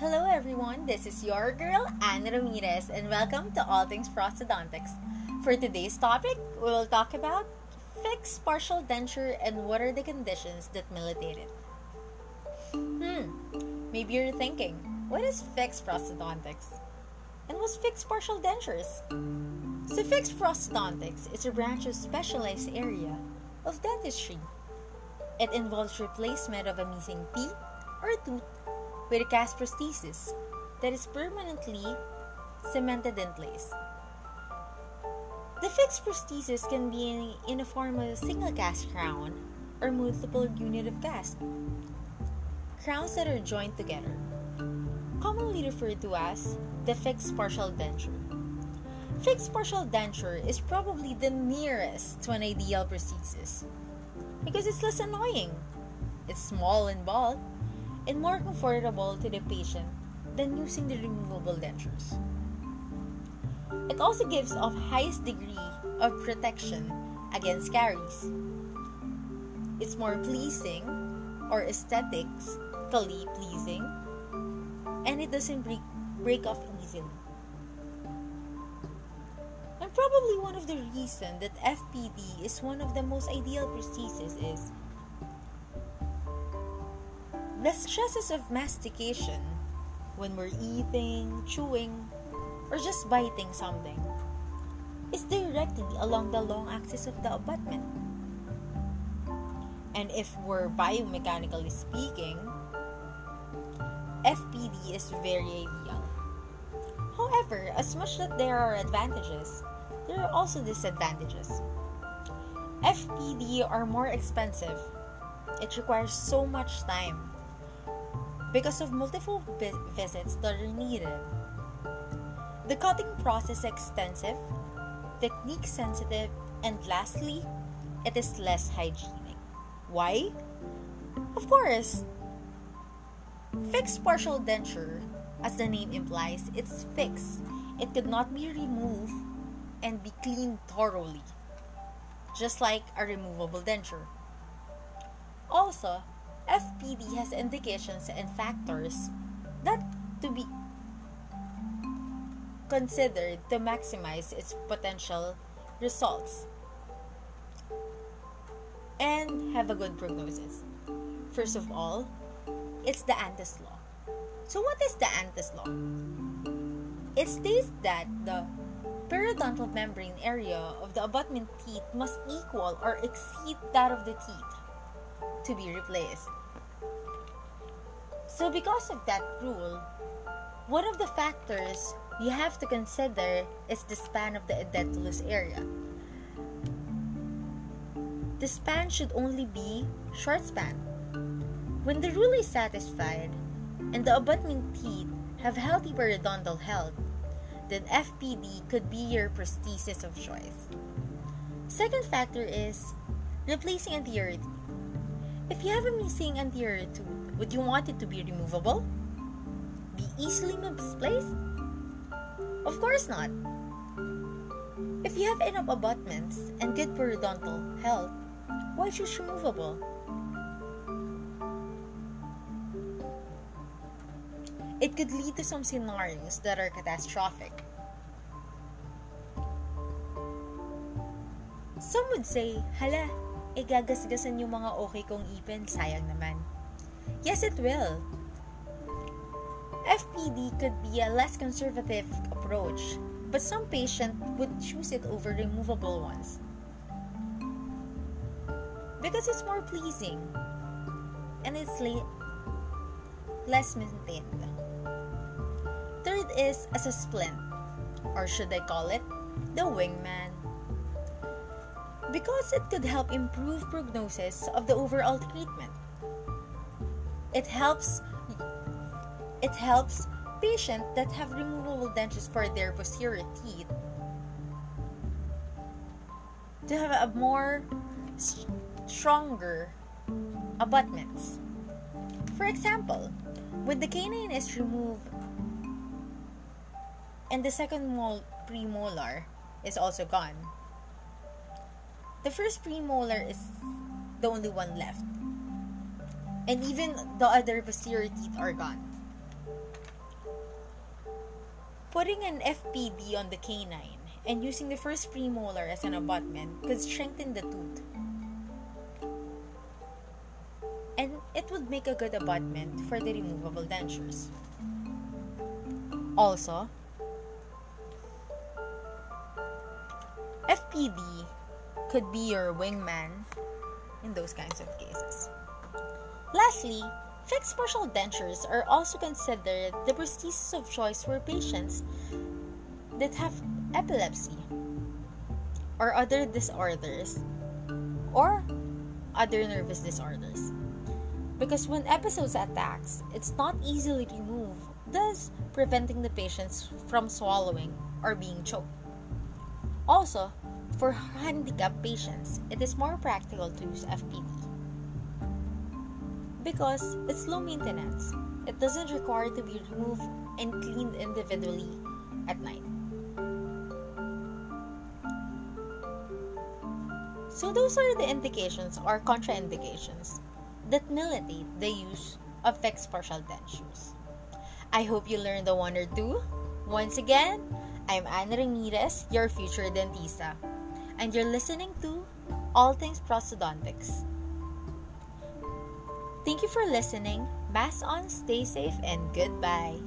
Hello everyone, this is your girl Anne Ramirez and welcome to All Things Prosthodontics. For today's topic, we will talk about fixed partial denture and what are the conditions that militate it. Hmm, maybe you're thinking, what is fixed prosthodontics? And what's fixed partial dentures? So fixed prosthodontics is a branch of specialized area of dentistry. It involves replacement of a missing teeth or tooth with a cast prosthesis that is permanently cemented in place. The fixed prosthesis can be in, a form of a single cast crown or multiple unit of cast. Crowns that are joined together, commonly referred to as the fixed partial denture. Fixed partial denture is probably the nearest to an ideal prosthesis because it's less annoying. It's small and bulk and more comfortable to the patient than using the removable dentures. It also gives off highest degree of protection against caries. It's more pleasing or aesthetically pleasing and it doesn't break, break off easily. And probably one of the reasons that FPD is one of the most ideal prostheses is the stresses of mastication when we're eating, chewing, or just biting something is directly along the long axis of the abutment. And if we're biomechanically speaking, FPD is very ideal. However, as much that there are advantages, there are also disadvantages. FPD are more expensive. It requires so much time because of multiple vi- visits that are needed. The cutting process is extensive, technique sensitive, and lastly, it is less hygienic. Why? Of course, fixed partial denture, as the name implies, it's fixed. It could not be removed and be cleaned thoroughly, just like a removable denture. Also, FPD has indications and factors that to be considered to maximize its potential results and have a good prognosis. First of all, it's the Ante's law. So what is the Ante's law? It states that the periodontal membrane area of the abutment teeth must equal or exceed that of the teeth to be replaced. So, because of that rule, one of the factors you have to consider is the span of the edentulous area. The span should only be short span. When the rule is satisfied and the abutment teeth have healthy periodontal health, then FPD could be your prosthesis of choice. Second factor is replacing anterior teeth. If you have a missing anterior tooth, would you want it to be removable? Be easily misplaced? Of course not. If you have enough abutments and good periodontal health, why choose removable? It could lead to some scenarios that are catastrophic. Some would say, hala, igagasgasan yung mga okay kong ipin, sayang naman. Yes, it will. FPD could be a less conservative approach, but some patients would choose it over removable ones. Because it's more pleasing and it's le- less maintained. Third is as a splint, or should I call it the wingman. Because it could help improve prognosis of the overall treatment. It helps it helps patients that have removable dentures for their posterior teeth to have a more stronger abutments. For example, when the canine is removed and the second mol- premolar is also gone, the first premolar is the only one left and even the other posterior teeth are gone. Putting an FPD on the canine and using the first premolar as an abutment could strengthen the tooth. And it would make a good abutment for the removable dentures. Also, FPD could be your wingman in those kinds of cases. Lastly, fixed partial dentures are also considered the prosthesis of choice for patients that have epilepsy or other disorders or other nervous disorders. Because when episodes attacks, it's not easily removed, thus preventing the patients from swallowing or being choked. Also, for handicapped patients, it is more practical to use FPD because it's low maintenance. It doesn't require to be removed and cleaned individually at night. So those are the indications or contraindications that militate the use of fixed partial dentures. I hope you learned a one or two. Once again, I'm Ana Ramirez, your future dentista, and you're listening to All Things Prosthodontics. Thank you for listening. Mask on, stay safe, and goodbye.